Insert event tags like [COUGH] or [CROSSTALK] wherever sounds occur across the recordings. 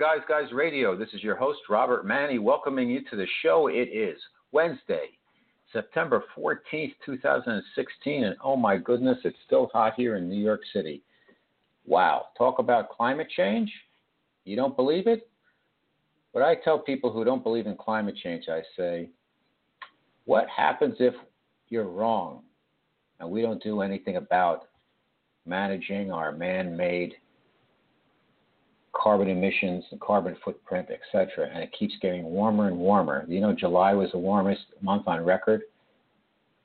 Guys Guys Radio. This is your host, Robert Manni, welcoming you to the show. It is Wednesday, September 14th, 2016. And oh my goodness, it's still hot here in New York City. Wow. Talk about climate change? You don't believe it? But I tell people who don't believe in climate change, I say, what happens if you're wrong and we don't do anything about managing our man made carbon emissions and carbon footprint, etc. And it keeps getting warmer and warmer. You know, July was the warmest month on record.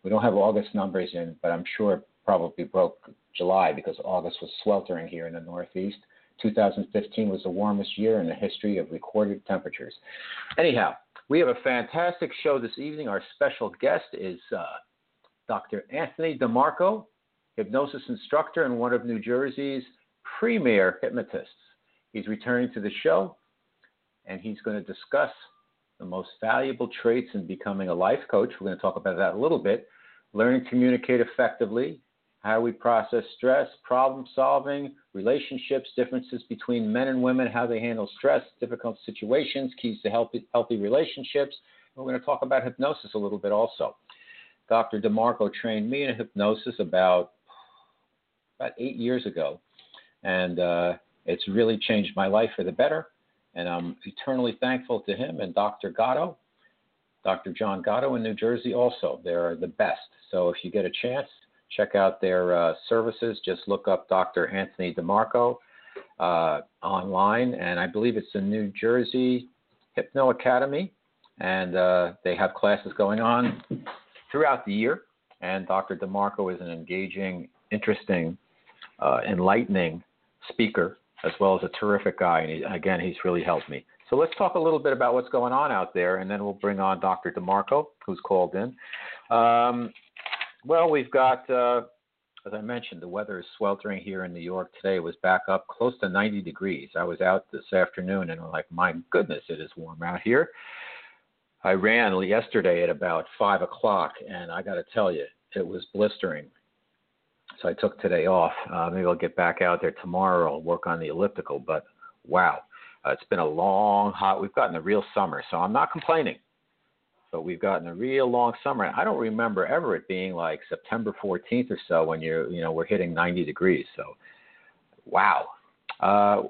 We don't have August numbers in, but I'm sure it probably broke July because August was sweltering here in the Northeast. 2015 was the warmest year in the history of recorded temperatures. Anyhow, we have a fantastic show this evening. Our special guest is uh, Dr. Anthony DeMarco, hypnosis instructor and one of New Jersey's premier hypnotists. He's returning to the show and he's going to discuss the most valuable traits in becoming a life coach. We're going to talk about that a little bit. Learning to communicate effectively, how we process stress, problem solving, relationships, differences between men and women, how they handle stress, difficult situations, keys to healthy, healthy relationships. We're going to talk about hypnosis a little bit also. Dr. DeMarco trained me in hypnosis about about eight years ago, and uh, it's really changed my life for the better. And I'm eternally thankful to him and Dr. Gatto, Dr. John Gatto in New Jersey. Also, they're the best. So if you get a chance, check out their uh, services. Just look up Dr. Anthony DeMarco uh, online, and I believe it's the New Jersey Hypno Academy, and uh, they have classes going on throughout the year. And Dr. DeMarco is an engaging, interesting, uh, enlightening speaker, as well as a terrific guy. And he, again, he's really helped me. So let's talk a little bit about what's going on out there, and then we'll bring on Dr. DeMarco, who's called in. Um, well, we've got, uh, as I mentioned, the weather is sweltering here in New York today. It was back up close to 90 degrees. I was out this afternoon and I'm like, my goodness, it is warm out here. I ran yesterday at about 5 o'clock, and I got to tell you, it was blistering. So I took today off. Uh, maybe I'll get back out there tomorrow. I'll work on the elliptical, but wow. Uh, it's been a long, hot. We've gotten a real summer, so I'm not complaining but we've gotten a real long summer. I don't remember ever it being like September 14th or so when you're, you know, we're hitting 90 degrees. So, wow. Uh,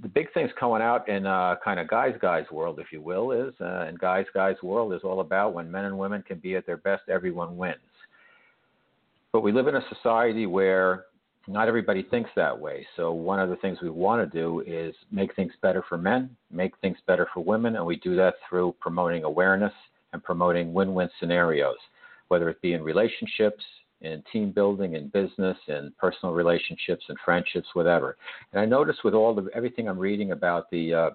the big things coming out in uh, kind of guys, guys world, if you will, is, uh, and guys, guys world is all about when men and women can be at their best, everyone wins. But we live in a society where not everybody thinks that way. So one of the things we want to do is make things better for men, make things better for women, and we do that through promoting awareness and promoting win win scenarios, whether it be in relationships, in team building, in business, in personal relationships, and friendships, whatever. And I notice with all the everything I'm reading about the uh,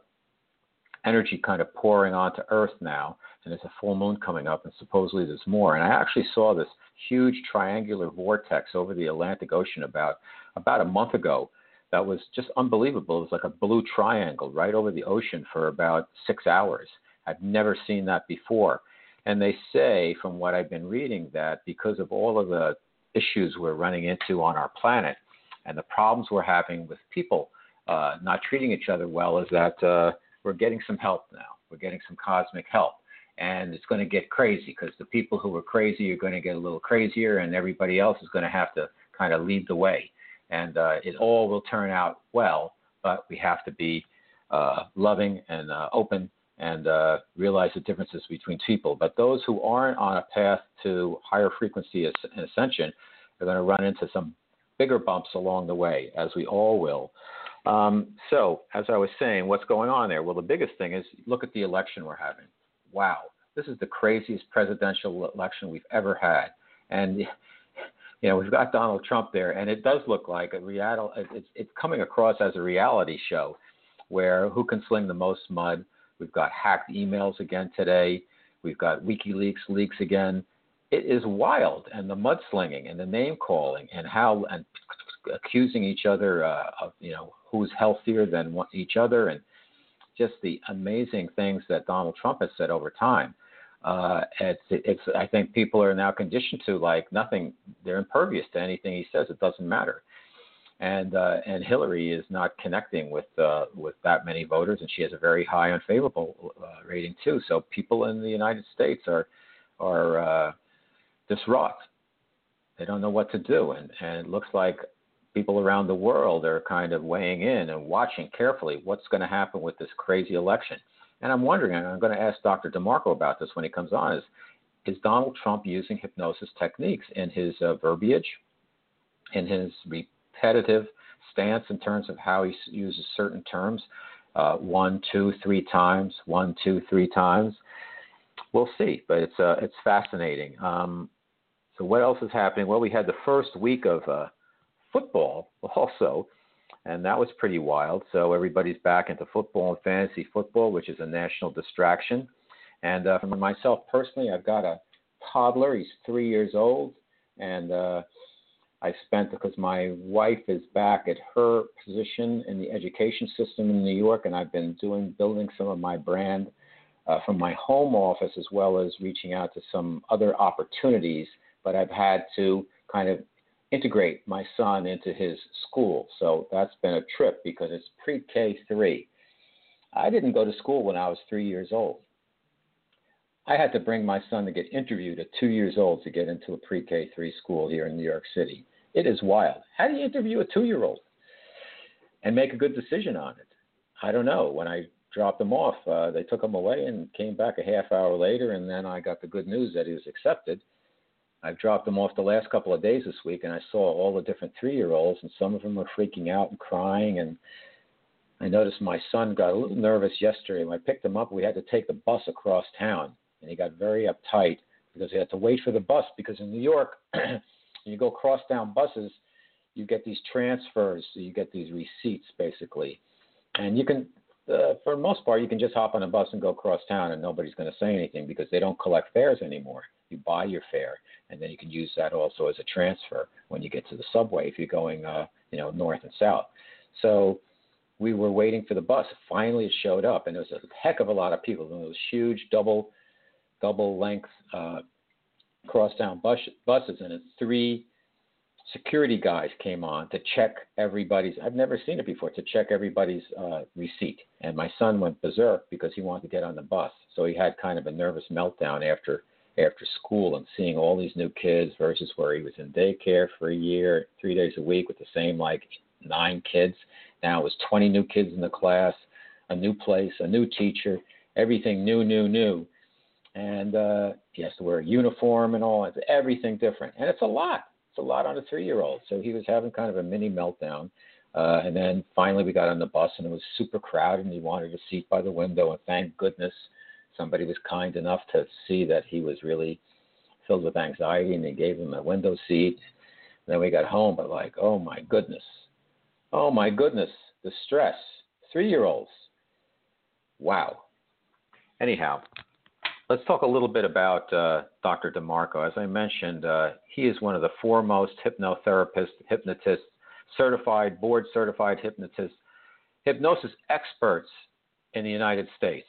energy kind of pouring onto Earth now, and there's a full moon coming up, and supposedly there's more. And I actually saw this huge triangular vortex over the Atlantic Ocean about about a month ago. That was just unbelievable. It was like a blue triangle right over the ocean for about six hours. I've never seen that before. And they say, from what I've been reading, that because of all of the issues we're running into on our planet and the problems we're having with people uh, not treating each other well, is that uh, we're getting some help now. We're getting some cosmic help. And it's going to get crazy because the people who are crazy are going to get a little crazier, and everybody else is going to have to kind of lead the way. And uh, it all will turn out well, but we have to be uh, loving and uh, open and uh, realize the differences between people. But those who aren't on a path to higher frequency ascension are going to run into some bigger bumps along the way, as we all will. Um, so, as I was saying, what's going on there? Well, the biggest thing is look at the election we're having. Wow, this is the craziest presidential election we've ever had, and [LAUGHS] you know we've got Donald Trump there, and it does look like a reality. It's, it's coming across as a reality show, where who can sling the most mud, We've got hacked emails again today. We've got WikiLeaks leaks again. It is wild, and the mudslinging and the name calling and how and accusing each other uh, of you know who's healthier than each other and just the amazing things that Donald Trump has said over time. Uh, it's, it's, I think people are now conditioned to like nothing. They're impervious to anything he says. It doesn't matter. and uh, and Hillary is not connecting with uh, with that many voters, and she has a very high unfavorable uh, rating too. So people in the United States are are uh, distraught. They don't know what to do, and and it looks like people around the world are kind of weighing in and watching carefully what's going to happen with this crazy election. And I'm wondering, and I'm going to ask Dr. DeMarco about this when he comes on, is is Donald Trump using hypnosis techniques in his uh, verbiage, in his repetitive stance in terms of how he uses certain terms, uh, one, two, three times, one, two, three times. We'll see, but it's uh, it's fascinating. Um, so what else is happening? Well, we had the first week of uh, football [LAUGHS] also, and that was pretty wild. So everybody's back into football and fantasy football, which is a national distraction. And uh, for myself personally, I've got a toddler. He's three years old, and uh, I spent because my wife is back at her position in the education system in New York, and I've been doing building some of my brand uh, from my home office as well as reaching out to some other opportunities. But I've had to kind of integrate my son into his school, so that's been a trip because it's pre-K three. I didn't go to school when I was three years old. I had to bring my son to get interviewed at two years old to get into a pre-K three school here in New York City. It is wild. How do you interview a two year old and make a good decision on it? I don't know. When I dropped him off, uh, they took him away and came back a half hour later, and then I got the good news that he was accepted. I've dropped them off the last couple of days this week, and I saw all the different three year olds, and some of them were freaking out and crying. And I noticed my son got a little nervous yesterday. When I picked him up, we had to take the bus across town, and he got very uptight because he had to wait for the bus because in New York, [CLEARS THROAT] you go cross town buses, you get these transfers, you get these receipts basically, and you can, uh, for the most part, you can just hop on a bus and go cross town, and nobody's going to say anything because they don't collect fares anymore. You buy your fare, and then you can use that also as a transfer when you get to the subway if you're going, uh, you know, north and south. So we were waiting for the bus. Finally, it showed up, and there was a heck of a lot of people. And was huge double, double length uh, crosstown bus, buses, and it's three security guys came on to check everybody's. I've never seen it before to check everybody's uh, receipt. And my son went berserk because he wanted to get on the bus, so he had kind of a nervous meltdown after after school and seeing all these new kids versus where he was in daycare for a year, three days a week with the same like nine kids. Now it was 20 new kids in the class, a new place, a new teacher, everything new, new, new and uh, he has to wear a uniform and all. It's everything different, and it's a lot. It's a lot on a three-year-old. So he was having kind of a mini meltdown. Uh, and then finally, we got on the bus, and it was super crowded, and he wanted a seat by the window. And thank goodness, somebody was kind enough to see that he was really filled with anxiety, and they gave him a window seat. And then we got home, but like, oh my goodness, oh my goodness, the stress. Three-year-olds. Wow. Anyhow, Let's talk a little bit about uh, Dr. DeMarco. As I mentioned, uh, he is one of the foremost hypnotherapists, hypnotists, certified, board certified hypnotists, hypnosis experts in the United States.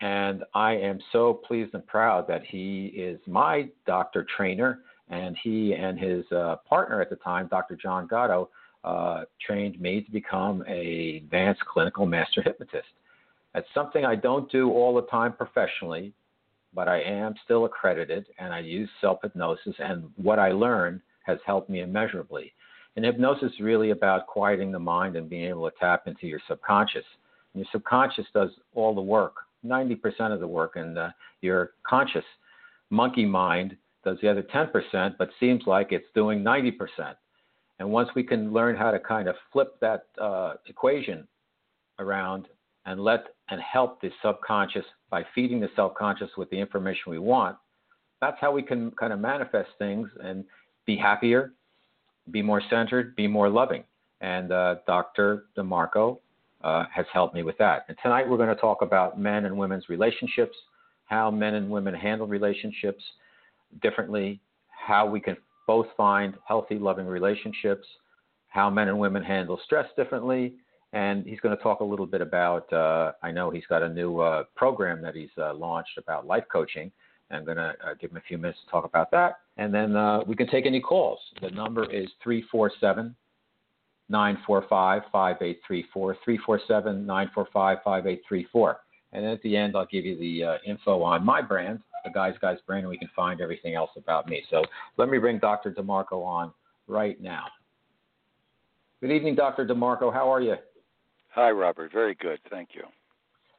And I am so pleased and proud that he is my doctor trainer, and he and his uh, partner at the time, Dr. John Gatto, uh, trained me to become a advanced clinical master hypnotist. That's something I don't do all the time professionally, but I am still accredited and I use self hypnosis, and what I learned has helped me immeasurably. And hypnosis is really about quieting the mind and being able to tap into your subconscious. And your subconscious does all the work, 90% of the work, and uh, your conscious monkey mind does the other 10%, but seems like it's doing 90%. And once we can learn how to kind of flip that uh, equation around and let and help the subconscious by feeding the subconscious with the information we want, that's how we can kind of manifest things and be happier, be more centered, be more loving. And uh, Dr. DeMarco uh, has helped me with that. And tonight we're going to talk about men and women's relationships, how men and women handle relationships differently, how we can both find healthy, loving relationships, how men and women handle stress differently, and he's going to talk a little bit about. Uh, I know he's got a new uh, program that he's uh, launched about life coaching. I'm going to uh, give him a few minutes to talk about that, and then uh, we can take any calls. The number is 347 945 5834, 347 945 5834. And then at the end, I'll give you the uh, info on my brand, the Guys Guys brand, and we can find everything else about me. So let me bring Dr. DeMarco on right now. Good evening, Dr. DeMarco. How are you? Hi, Robert. Very good. Thank you.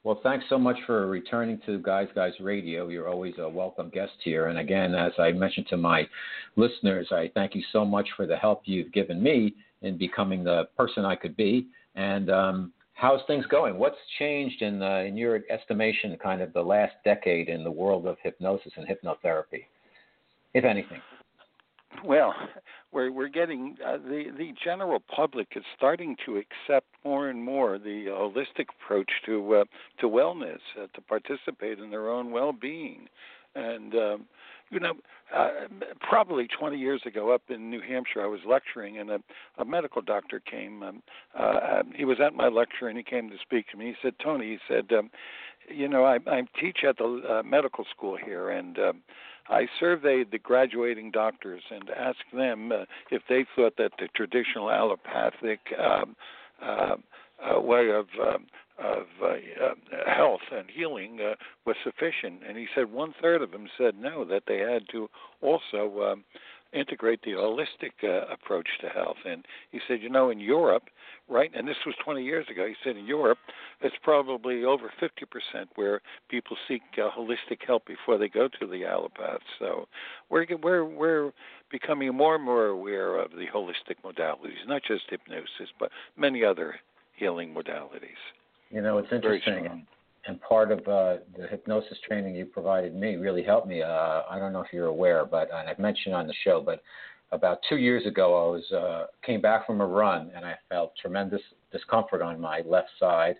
Well, thanks so much for returning to Guys Guys Radio. You're always a welcome guest here. And again, as I mentioned to my listeners, I thank you so much for the help you've given me in becoming the person I could be. And um, how's things going? What's changed in, uh, in your estimation, kind of the last decade in the world of hypnosis and hypnotherapy, if anything? Well, we're we're getting uh, the the general public is starting to accept more and more the holistic approach to uh, to wellness, uh, to participate in their own well-being, and um, you know, uh, probably 20 years ago, up in New Hampshire, I was lecturing, and a, a medical doctor came. Um, uh, um, he was at my lecture, and he came to speak to me. He said, "Tony," he said, um, "you know, I, I teach at the uh, medical school here, and." Uh, I surveyed the graduating doctors and asked them uh, if they thought that the traditional allopathic um, uh, uh, way of um, of uh, uh, health and healing uh, was sufficient. And he said one third of them said no, that they had to also um, integrate the holistic approach to health. And he said, you know, in Europe, right, and this was 20 years ago, he said in Europe, it's probably over 50% where people seek uh, holistic help before they go to the allopaths. So we're, we're, we're becoming more and more aware of the holistic modalities, not just hypnosis, but many other healing modalities. You know, it's interesting and part of uh, the hypnosis training you provided me really helped me. Uh, I don't know if you're aware, but I've mentioned on the show, but about two years ago, I was uh, came back from a run and I felt tremendous discomfort on my left side,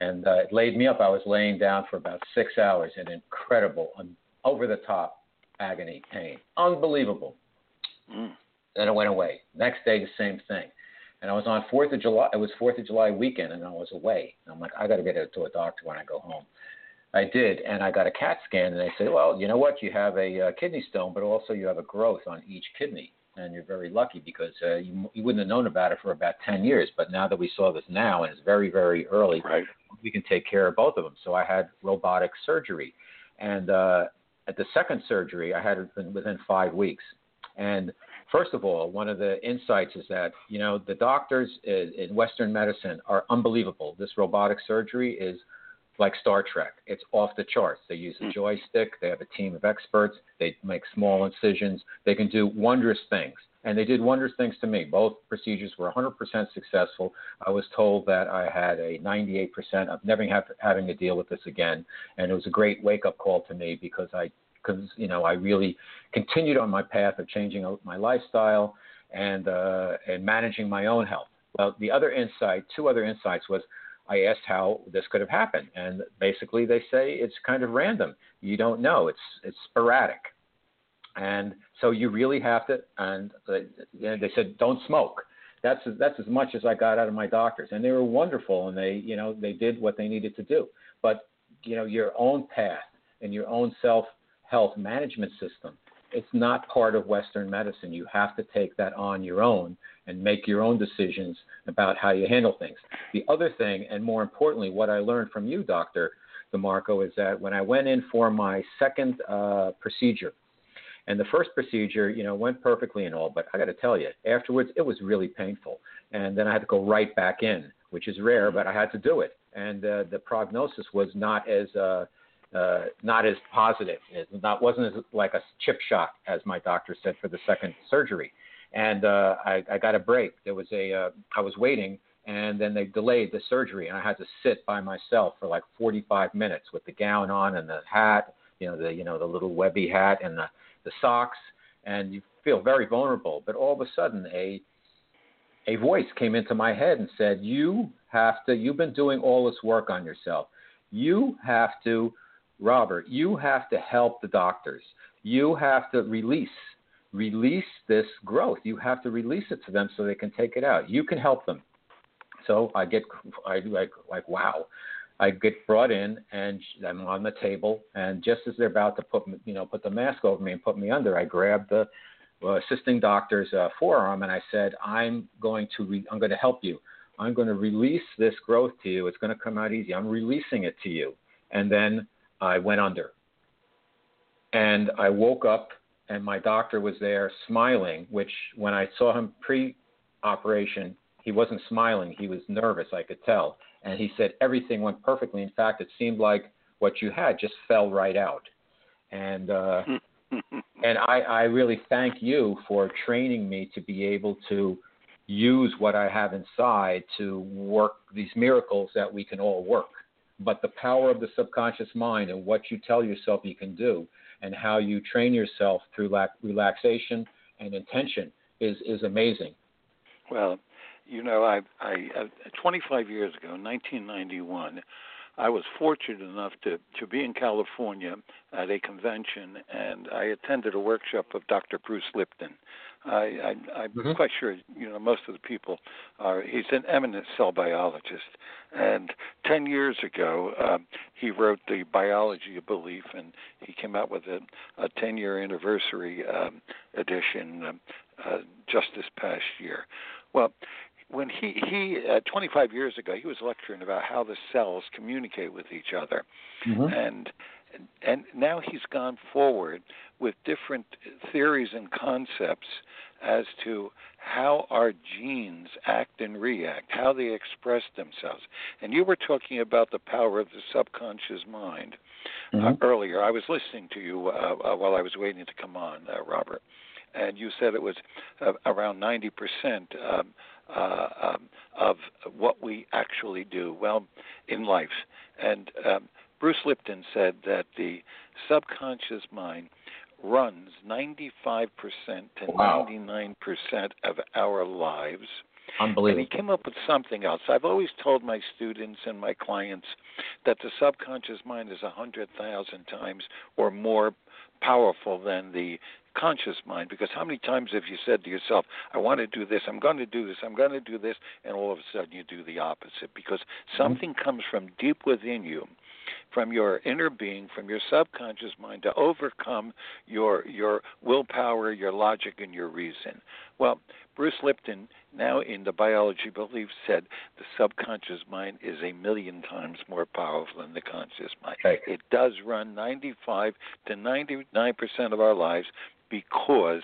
and uh, it laid me up. I was laying down for about six hours in incredible, um, over the top agony, pain, unbelievable. Mm. Then it went away. Next day, the same thing and I was on Fourth of July. It was Fourth of July weekend, and I was away. And I'm like, I got to get to a doctor when I go home. I did, and I got a CAT scan, and they said, well, you know what? You have a uh, kidney stone, but also you have a growth on each kidney, and you're very lucky because uh, you you wouldn't have known about it for about 10 years. But now that we saw this now, and it's very very early, right. we can take care of both of them. So I had robotic surgery, and uh, at the second surgery, I had it within five weeks, and First of all, one of the insights is that you know the doctors in Western medicine are unbelievable. This robotic surgery is like Star Trek. It's off the charts. They use a hmm. joystick. They have a team of experts. They make small incisions. They can do wondrous things. And they did wondrous things to me. Both procedures were 100% successful. I was told that I had a 98% of never have, having to deal with this again. And it was a great wake up call to me because I because you know I really continued on my path of changing my lifestyle and uh, and managing my own health. Well, the other insight, two other insights, was I asked how this could have happened, and basically they say it's kind of random. You don't know. It's it's sporadic, and so you really have to. And they said don't smoke. That's that's as much as I got out of my doctors, and they were wonderful, and they you know they did what they needed to do. But you know your own path and your own self health management system. It's not part of Western medicine. You have to take that on your own and make your own decisions about how you handle things. The other thing, and more importantly, what I learned from you, Dr. DeMarco, is that when I went in for my second uh, procedure, and the first procedure, you know, went perfectly and all, but I got to tell you, afterwards it was really painful, and then I had to go right back in, which is rare, but I had to do it, and uh, the prognosis was not as uh, uh, not as positive. It not wasn't as like a chip shot as my doctor said for the second surgery, and uh, I, I got a break. There was a uh, I was waiting, and then they delayed the surgery, and I had to sit by myself for like 45 minutes with the gown on and the hat, you know the you know the little webby hat and the the socks, and you feel very vulnerable. But all of a sudden, a a voice came into my head and said, "You have to. You've been doing all this work on yourself. You have to." Robert, you have to help the doctors. You have to release release this growth. You have to release it to them so they can take it out. You can help them. So I get I like like wow. I get brought in and I'm on the table and just as they're about to put you know put the mask over me and put me under, I grab the uh, assisting doctor's uh, forearm, and I said, "I'm going to re- I'm going to help you. I'm going to release this growth to you. It's going to come out easy. I'm releasing it to you." And then I went under, and I woke up, and my doctor was there smiling. Which, when I saw him pre-operation, he wasn't smiling. He was nervous. I could tell. And he said everything went perfectly. In fact, it seemed like what you had just fell right out. And uh, [LAUGHS] and I, I really thank you for training me to be able to use what I have inside to work these miracles that we can all work. But the power of the subconscious mind and what you tell yourself you can do and how you train yourself through relaxation and intention is, is amazing. Well, you know, I, I, uh, 25 years ago, 1991, I was fortunate enough to to be in California at a convention, and I attended a workshop of Dr. Bruce Lipton. I, I, I'm mm-hmm. quite sure you know most of the people are. He's an eminent cell biologist, and ten years ago uh, he wrote the Biology of Belief, and he came out with a, a 10-year anniversary um, edition um, uh, just this past year. Well, when he he uh, 25 years ago he was lecturing about how the cells communicate with each other mm-hmm. and and now he's gone forward with different theories and concepts as to how our genes act and react, how they express themselves. And you were talking about the power of the subconscious mind uh, mm-hmm. uh, earlier. I was listening to you uh, uh, while I was waiting to come on, uh, Robert, and you said it was uh, around 90 percent. Um, uh, um, of what we actually do well in life. And um, Bruce Lipton said that the subconscious mind runs 95% to wow. 99% of our lives. Unbelievable. And he came up with something else. I've always told my students and my clients that the subconscious mind is a 100,000 times or more powerful than the conscious mind because how many times have you said to yourself, I want to do this, I'm going to do this, I'm going to do this, and all of a sudden you do the opposite because something comes from deep within you from your inner being, from your subconscious mind to overcome your your willpower, your logic, and your reason. Well, Bruce Lipton, now in the biology belief, said the subconscious mind is a million times more powerful than the conscious mind. Right. It does run 95 to 99 percent of our lives because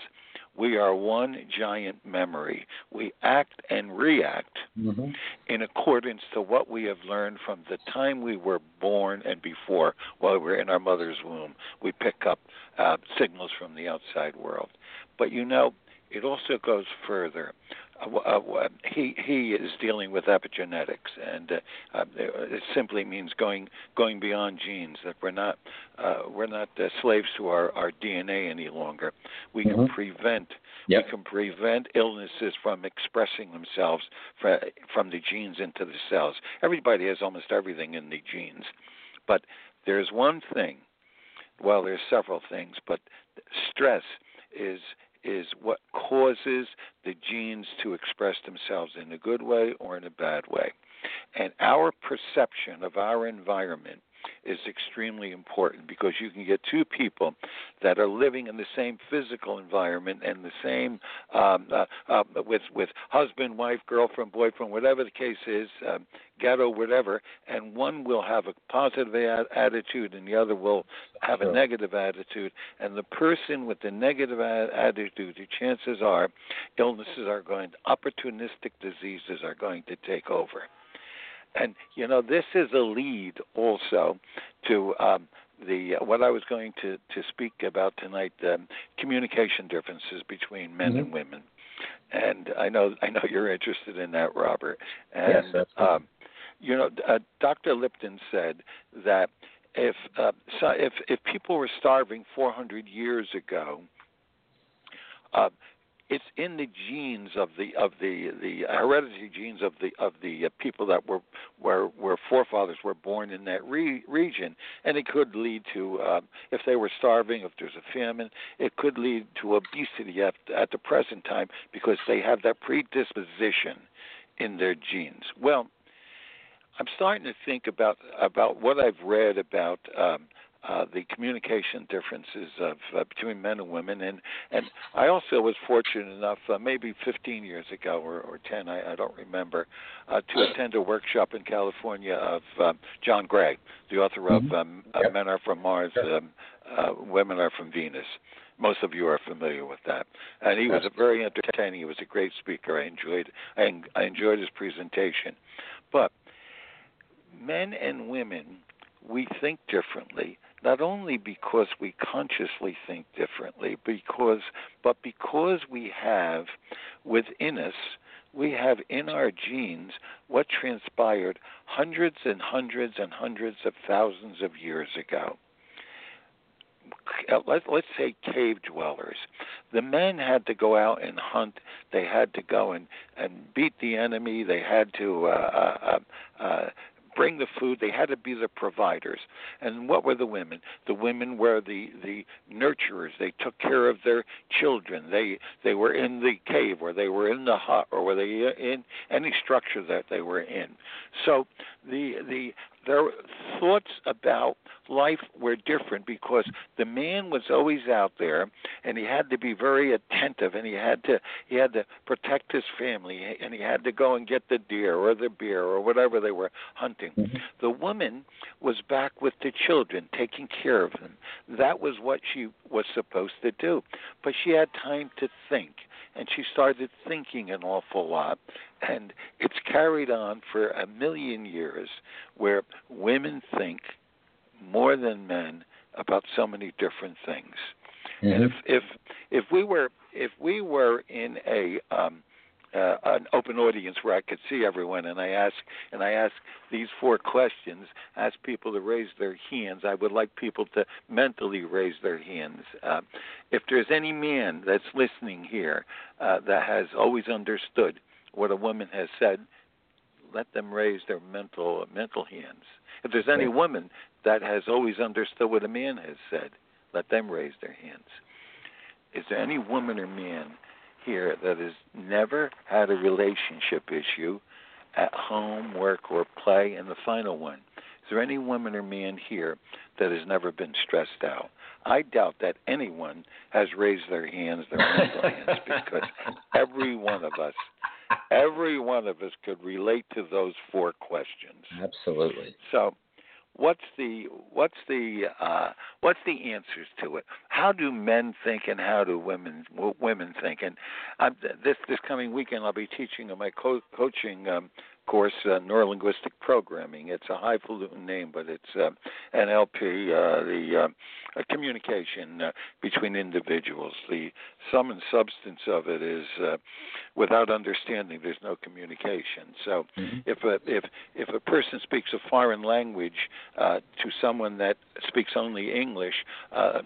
we are one giant memory. We act and react mm-hmm. in accordance to what we have learned from the time we were born and before, while we were in our mother's womb. We pick up uh, signals from the outside world. But you know, it also goes further. Uh, uh, he he is dealing with epigenetics, and uh, uh, it simply means going going beyond genes. That we're not uh, we're not uh, slaves to our, our DNA any longer. We mm-hmm. can prevent yep. we can prevent illnesses from expressing themselves fra- from the genes into the cells. Everybody has almost everything in the genes, but there's one thing. Well, there's several things, but stress is is what causes the genes to express themselves in a good way or in a bad way. And our perception of our environment is extremely important because you can get two people that are living in the same physical environment and the same um, uh, uh, with with husband, wife, girlfriend, boyfriend, whatever the case is, uh, ghetto, whatever, and one will have a positive a- attitude and the other will have sure. a negative attitude. And the person with the negative a- attitude, the chances are illnesses are going, opportunistic diseases are going to take over. And you know, this is a lead also to um, the uh, what I was going to to speak about tonight: um, communication differences between men mm-hmm. and women. And I know I know you're interested in that, Robert. And yes, um, you know, uh, Dr. Lipton said that if uh, so if if people were starving 400 years ago, uh, it's in the genes of the of the the hereditary genes of the of the uh, people that were where where forefathers were born in that re- region, and it could lead to uh, if they were starving, if there's a famine, it could lead to obesity at at the present time because they have that predisposition in their genes. Well, I'm starting to think about about what I've read about. Um, uh, the communication differences of uh, between men and women, and and I also was fortunate enough, uh, maybe 15 years ago or, or 10, I, I don't remember, uh, to attend a workshop in California of um, John Gray, the author mm-hmm. of um, uh, yep. Men Are From Mars, um, uh, Women Are From Venus. Most of you are familiar with that, and he was a very entertaining. He was a great speaker. I enjoyed I, I enjoyed his presentation, but men and women we think differently not only because we consciously think differently because but because we have within us we have in our genes what transpired hundreds and hundreds and hundreds of thousands of years ago uh, let, let's say cave dwellers. The men had to go out and hunt. They had to go and, and beat the enemy. They had to uh, uh, uh, uh bring the food. They had to be the providers. And what were the women? The women were the the nurturers. They took care of their children. They they were in the cave, or they were in the hut, or were they in any structure that they were in. So the the their thoughts about life were different because the man was always out there and he had to be very attentive and he had to he had to protect his family and he had to go and get the deer or the bear or whatever they were hunting. Mm-hmm. the woman was back with the children taking care of them. That was what she was supposed to do. But she had time to think and she started thinking an awful lot and it's carried on for a million years where women think more than men about so many different things mm-hmm. and if if if we were if we were in a um uh, an open audience where I could see everyone, and I ask and I ask these four questions. Ask people to raise their hands. I would like people to mentally raise their hands. Uh, if there's any man that's listening here uh, that has always understood what a woman has said, let them raise their mental mental hands. If there's any woman that has always understood what a man has said, let them raise their hands. Is there any woman or man here that has never had a relationship issue at home, work, or play? And the final one is there any woman or man here that has never been stressed out? I doubt that anyone has raised their hands, their mental [LAUGHS] hands, because every one of us, every one of us could relate to those four questions. Absolutely. So what's the what's the uh, what's the answers to it? How do men think and how do women women think? And um, this this coming weekend, I'll be teaching my co- coaching um, course, uh, neurolinguistic programming. It's a highfalutin name, but it's uh, NLP, uh, the uh, communication uh, between individuals. The sum and substance of it is, uh, without understanding, there's no communication. So, mm-hmm. if a if if a person speaks a foreign language uh, to someone that speaks only English, uh,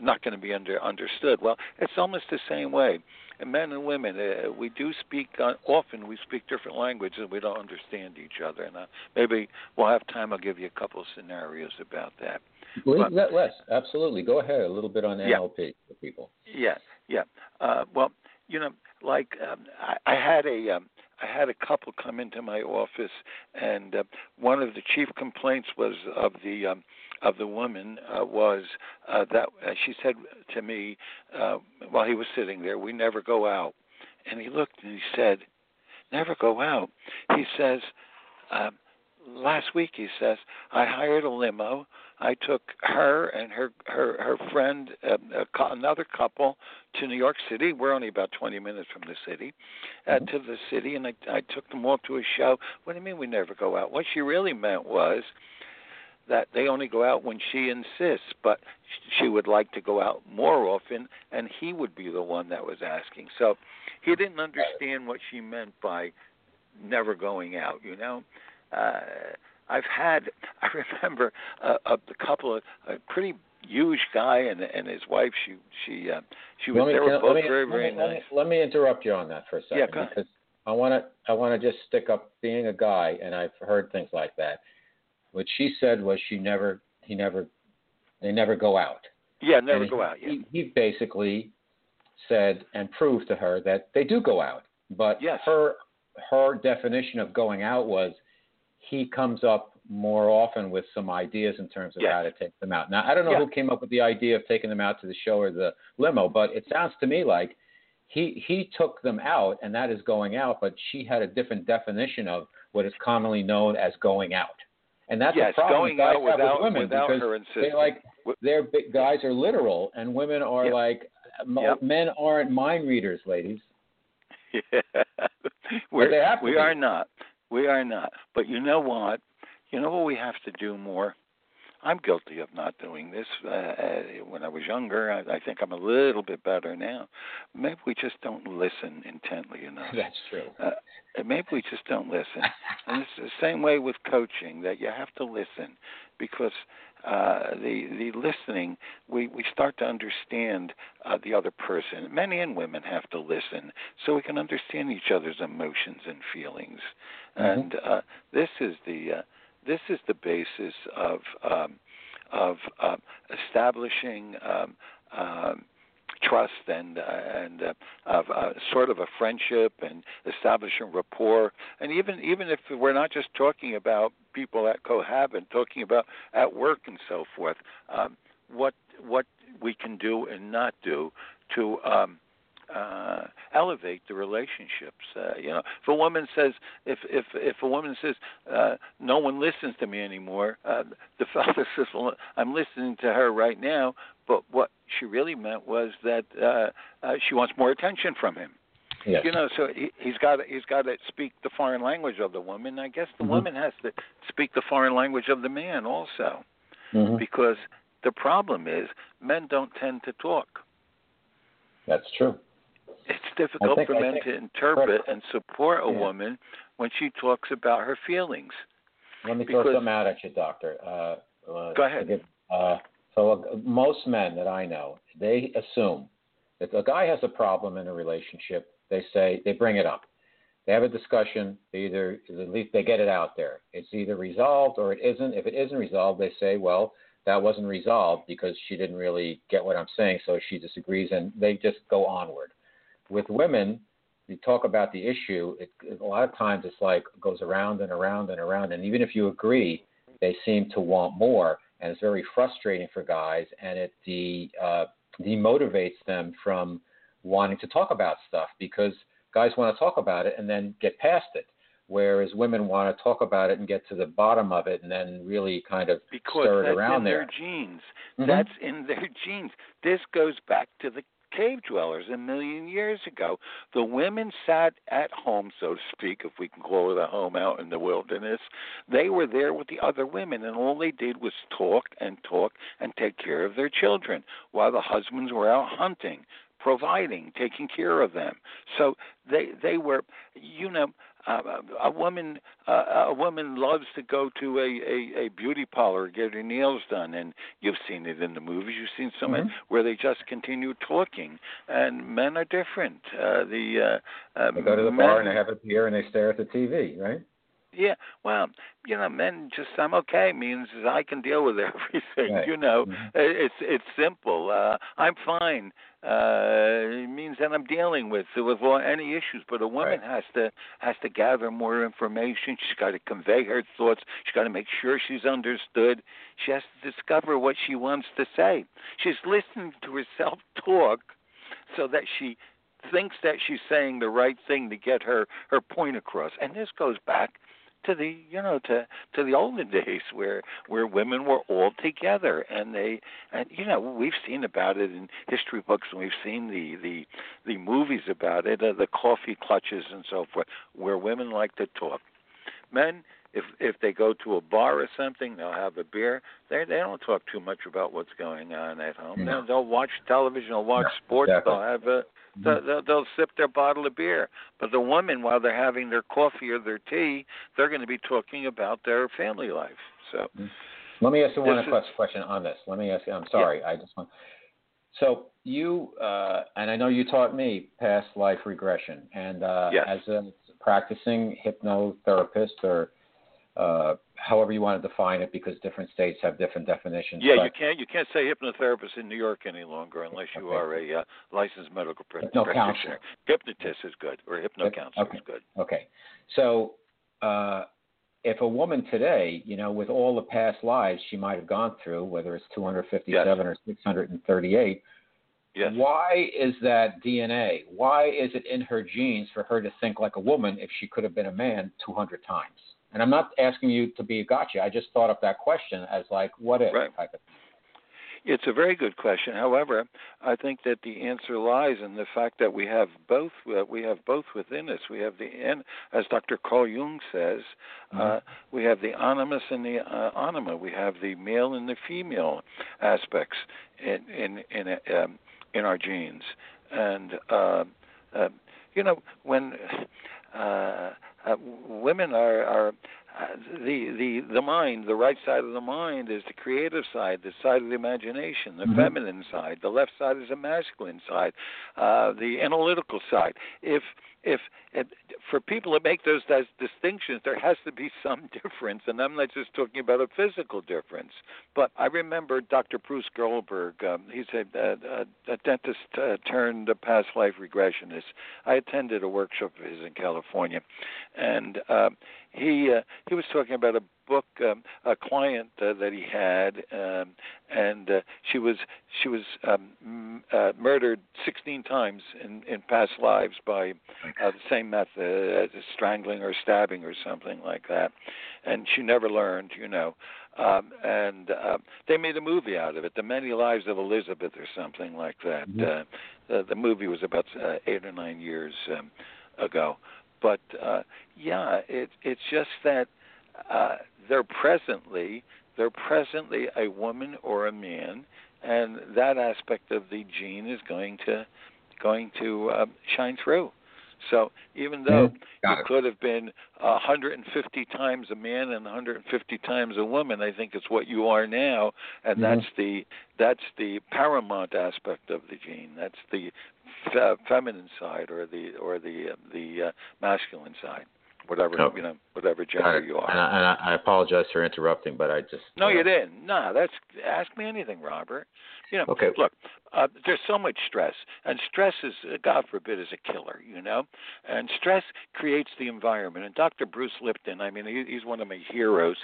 not going to be under understood. Well, it's almost the same way and men and women, uh, we do speak uh, often. We speak different languages, and we don't understand each other. And uh, maybe we'll have time. I'll give you a couple of scenarios about that. Please, but, Les, absolutely. Go ahead. A little bit on NLP yeah, for people. Yeah, yeah. Uh, well, you know, like um, I, I had a. Um, I had a couple come into my office, and uh, one of the chief complaints was of the um, of the woman uh, was uh, that uh, she said to me uh, while he was sitting there, "We never go out." And he looked and he said, "Never go out." He says, uh, "Last week," he says, "I hired a limo. I took her and her her her friend, uh, another couple, to New York City. We're only about 20 minutes from the city, uh, mm-hmm. to the city, and I, I took them all to a show. What do you mean we never go out? What she really meant was." That they only go out when she insists, but she would like to go out more often, and he would be the one that was asking. So he didn't understand what she meant by never going out. You know, uh, I've had. [LAUGHS] I remember a, a couple of a pretty huge guy and and his wife. She she uh, she was. Me, they were both me, very very let nice. Let me, let me interrupt you on that for a second yeah, because I want to I want to just stick up being a guy, and I've heard things like that what she said was she never, he never, they never go out. Yeah, never and go out. Yeah. He, he basically said and proved to her that they do go out, but yes. her her definition of going out was he comes up more often with some ideas in terms of yes. how to take them out. Now, I don't know yeah. who came up with the idea of taking them out to the show or the limo, but it sounds to me like he he took them out, and that is going out. But she had a different definition of what is commonly known as going out, and that's yes, a problem going guys out have without, with women without because they like their big guys are literal, and women are Yep. like Yep. men aren't mind readers, ladies. [LAUGHS] Yeah. We're, they have to we are not. We are not. But you know what? You know what we have to do more? I'm guilty of not doing this. Uh, uh, when I was younger, I, I think I'm a little bit better now. Maybe we just don't listen intently enough. [LAUGHS] That's true. Uh, maybe we just don't listen. and it's the same way with coaching that you have to listen because uh, the the listening we we start to understand uh, the other person. Men and women have to listen so we can understand each other's emotions and feelings. Mhm. And uh, this is the uh, this is the basis of um, of um, establishing um, um, trust and uh, and uh, of uh, sort of a friendship and establishing rapport. And even even if we're not just talking about people that cohabit, talking about at work and so forth, um, what what we can do and not do to um, uh, elevate the relationships. Uh, you know, if a woman says, if if if a woman says, uh, no one listens to me anymore, uh, the [LAUGHS] fellow says, well, I'm listening to her right now, but what she really meant was that uh, uh, she wants more attention from him. Yes. You know, so he, he's got to, he's got to speak the foreign language of the woman. I guess the Mhm. woman has to speak the foreign language of the man also, Mhm. because the problem is men don't tend to talk. That's true. It's difficult think- for men to interpret and support a Yeah. woman when she talks about her feelings. Let me throw Because- something out at you, doctor. Uh, uh, Go ahead. give- uh, so uh, most men that I know, they assume if a guy has a problem in a relationship, they say they bring it up. They have a discussion. They either at least they get it out there. It's either resolved or it isn't. If it isn't resolved, they say, well, that wasn't resolved because she didn't really get what I'm saying, so she disagrees, and they just go onward. With women, you talk about the issue. It, a lot of times it's like goes around and around and around, and even if you agree, they seem to want more, and it's very frustrating for guys, and it de, uh, demotivates them from wanting to talk about stuff because guys want to talk about it and then get past it, whereas women want to talk about it and get to the bottom of it and then really kind of because stir it that's around in there. their genes. Mhm. That's in their genes. This goes back to the cave dwellers a million years ago. The women sat at home, so to speak, if we can call it a home out in the wilderness. They were there with the other women, and all they did was talk and talk and take care of their children while the husbands were out hunting providing, taking care of them. So they they were, you know, uh, a woman uh, a woman loves to go to a, a a beauty parlor get her nails done, and you've seen it in the movies. You've seen so many Mhm. where they just continue talking, and men are different. Uh, the uh, uh, They go to the men, bar and they have a beer and they stare at the TV, right? Yeah, well, you know, men just I'm okay means [LAUGHS] I can deal with [LAUGHS] everything. Right. You know, Mhm. it's it's simple. Uh, I'm fine. Uh, it means that I'm dealing with with all- any issues. But a woman Right. has to has to gather more information. She's got to convey her thoughts. She's got to make sure she's understood. She has to discover what she wants to say. She's listening to herself [LAUGHS] talk, so that she thinks that she's saying the right thing to get her her point across. And this goes back to the you know to to the olden [LAUGHS] days where where women were all together and they and you know we've seen about it in history books and we've seen the the the movies about it uh, the coffee clutches and so forth where women like to talk men if if they go to a bar or something they'll have a beer they they don't talk too much about what's going on at home No. they'll, they'll watch television they'll watch No, sports exactly. they'll have a they'll, they'll, they'll sip their bottle of beer. But the women, while they're having their coffee or their tea, they're going to be talking about their family life. So, Let me ask you one is- question on this. Let me ask you. I'm sorry. I just want. So you uh, and I know you taught me past life regression, and uh, Yes. as a practicing hypnotherapist or uh, however you want to define it, because different states have different definitions. yeah, but you can't you can't say hypnotherapist in New York any longer unless you Okay. are a uh, licensed medical Hypno practitioner. counselor. Hypnotist is good, or hypno counselor Okay. is good. Okay. So uh, if a woman today, you know, with all the past lives she might have gone through, whether it's 257 yes. or 638, yes. why is that DNA? Why is it in her genes for her to think like a woman if she could have been a man 200 times? And I'm not asking you to be a gotcha. I just thought of that question as like, what if right. type of thing. It's a very good question. However, I think that the answer lies in the fact that we have both. Uh, we have both within us. We have the, as Dr. Carl Jung says, mm-hmm. uh, we have the animus and the uh, anima. We have the male and the female aspects in in in, um, in our genes, and uh, uh, you know when. Uh, uh, women are, are the the the mind, the right side of the mind is the creative side, the side of the imagination, the mm-hmm. feminine side. The left side is the masculine side, uh, the analytical side. If if, for people to make those, distinctions, there has to be [LAUGHS] some difference, and I'm not just talking about a physical difference. But I remember Dr. Bruce Goldberg. Um, he's a, a, a dentist uh, turned past life regressionist. I attended a workshop of his in California, and uh, he uh, he was talking about a book um, a client uh, that he had, um, and uh, she was she was um, m- uh, murdered 16 times in in past lives by uh, the same method, uh, strangling or stabbing or something like that, and she never learned, you know. Um, and uh, they made a movie out of it, The Many Lives of Elizabeth, or something like that. Mm-hmm. Uh, the, the movie was about uh, eight or nine years um, ago, but uh, yeah, it, it's just that uh, they're presently they're presently a woman or a man, and that aspect of the gene is going to going to uh, shine through. So even though you could have been 150 times a man and 150 times a woman, I think it's what you are now, and mm-hmm. that's the that's the paramount aspect of the gene. That's the fe- feminine side or the or the uh, the uh, masculine side whatever oh. you know, whatever gender you are. And I, and I apologize for interrupting, but I just no, uh, you didn't. No, that's ask me anything, Robert. You know, okay. look, uh, there's so much stress, and stress is, uh, God forbid, is a killer. You know, and stress creates the environment. And Dr. Bruce Lipton, I mean, he, he's one of my heroes.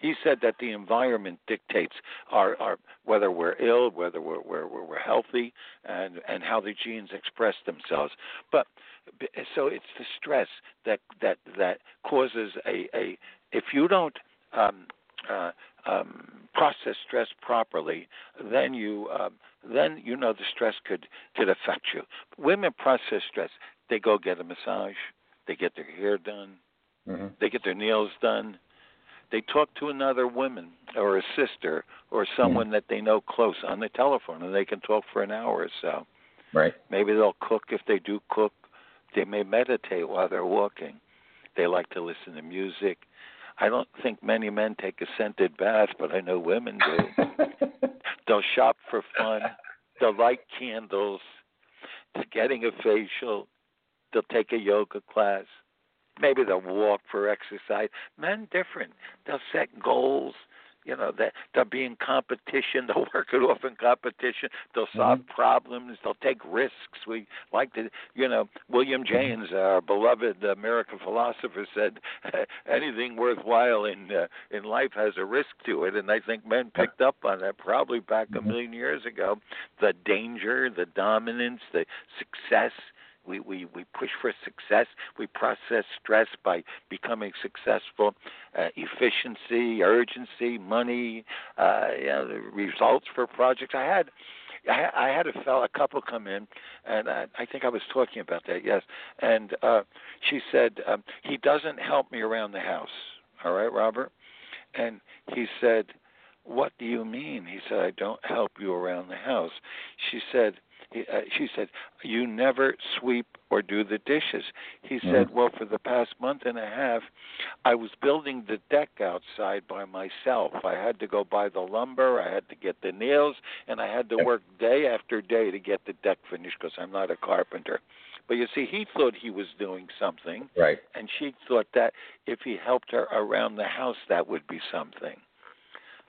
He said that the environment dictates our, our whether we're ill, whether we're, we're, we're healthy, and and how the genes express themselves. But so it's the stress that that that causes a a if you don't um, uh, um, process stress properly, then you um, then you know the stress could could affect you. Women process stress. They go get a massage. They get their hair done. Mm-hmm. They get their nails done. They talk to another woman or a sister or someone mm-hmm. that they know close on the telephone, and they can talk for an hour or so. Right. Maybe they'll cook if they do cook. They may meditate while they're walking. They like to listen to music. I don't think many men take a scented bath, but I know women do. [LAUGHS] They'll shop for fun. They'll light candles. They're getting a facial. They'll take a yoga class. Maybe they'll walk for exercise. Men different. They'll set goals you know that they'll be in competition [LAUGHS] they'll work it off in competition they'll solve mm-hmm. problems they'll take risks we like to you know william mm-hmm. james our beloved american philosopher said [LAUGHS] anything worthwhile in uh, in life has a risk to it and i think men picked up on that probably back a mm-hmm. million years ago the danger the dominance the success we, we, we push for success. We process stress by becoming successful. Uh, efficiency, urgency, money, uh, you know, the results for projects. I had I, had a fellow, a couple come in, and I, I think I was talking about that. Yes, and uh, she said um, he doesn't help me around the house. All right, Robert, and he said, "What do you mean?" He said, "I don't help you around the house." She said, uh, she said, "You never sweep or do the dishes." He mm-hmm. said, "Well, for the past month and a half, I was building the deck outside by myself. I had to go buy the lumber, I had to get the nails, and I had to work day after day to get the deck finished because I'm not a carpenter." But you see, he thought he was doing something, right? And she thought that if he helped her around the house, that would be something.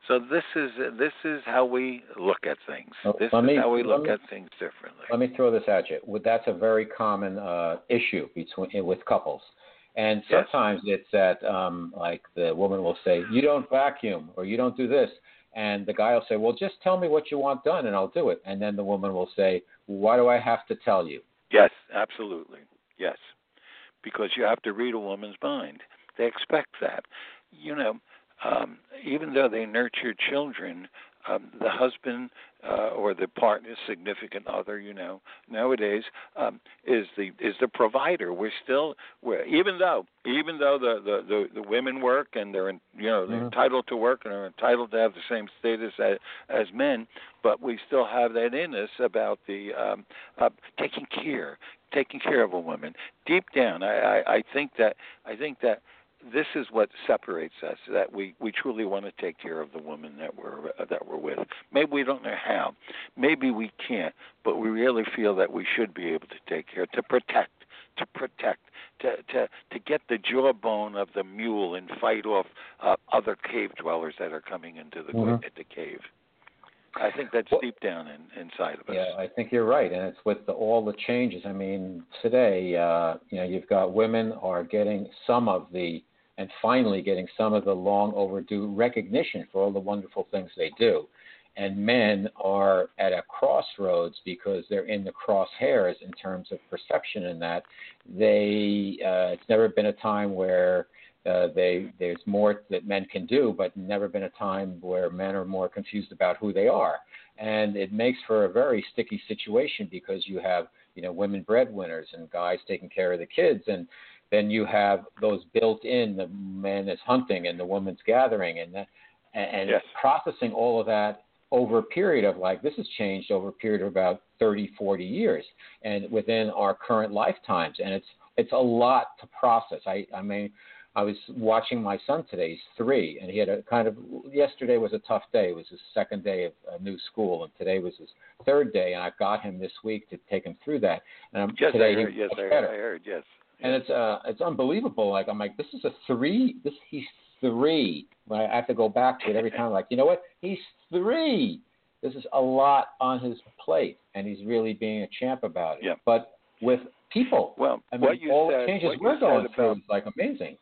So this is this is how we look at things. Well, this is how we look me, at things differently. Let me throw this at you. That's a very common uh, issue between with couples. And Yes. sometimes it's that um like the woman will say, "You don't vacuum," or "You don't do this," and the guy will say, "Well, just tell me what you want done, and I'll do it." And then the woman will say, "Why do I have to tell you?" Yes, absolutely. Yes. Because you have to read a woman's mind. They expect that. You know, um, even though they nurture children, um, the husband uh, or the partner, significant other, you know, nowadays um, is the is the provider. We're still, we're, even though even though the, the the the women work and they're in, you know they're Mhm. entitled to work and are entitled to have the same status as, as men, but we still have that in us about the um, uh, taking care, taking care of a woman. Deep down, I, I, I think that I think that this is what separates us that we we truly want to take care of the woman that we're uh, that we're with maybe we don't know how maybe we can't but we really feel that we should be able to take care to protect to protect to to to get the jawbone of the mule and fight off uh, other cave dwellers that are coming into the Mhm. into the cave i think that's Well- deep down in, inside of us Yeah, I think you're right, and it's with the, all the changes. I mean, today, uh, you know, you've got women are getting some of the, and finally getting some of the long overdue recognition for all the wonderful things they do, and men are at a crossroads because they're in the crosshairs in terms of perception. In that they, uh, it's never been a time where uh, they there's more that men can do, but never been a time where men are more confused about who they are and it makes for a very sticky situation because you have you know women breadwinners and guys taking care of the kids and then you have those built in the man is hunting and the woman's gathering and that, and, Yes. processing all of that over a period of like this has changed over a period of about 30 40 years and within our current lifetimes and it's it's a lot to process i i mean I was watching my son today. He's three, and he had a kind of. Yesterday was a tough day. It was his second day of a new school, and today was his third day. And I've got him this week to take him through that. And yes today i heard he's yes I, better. I heard yes And it's uh, it's unbelievable. Like I'm like, this is a three. This he's three. When I have to go back to it every time. Like you know what? He's three. This is a lot on his plate, and he's really being a champ about it. Yeah. But with people, well I mean, what you all said the changes we're going about through is like amazing.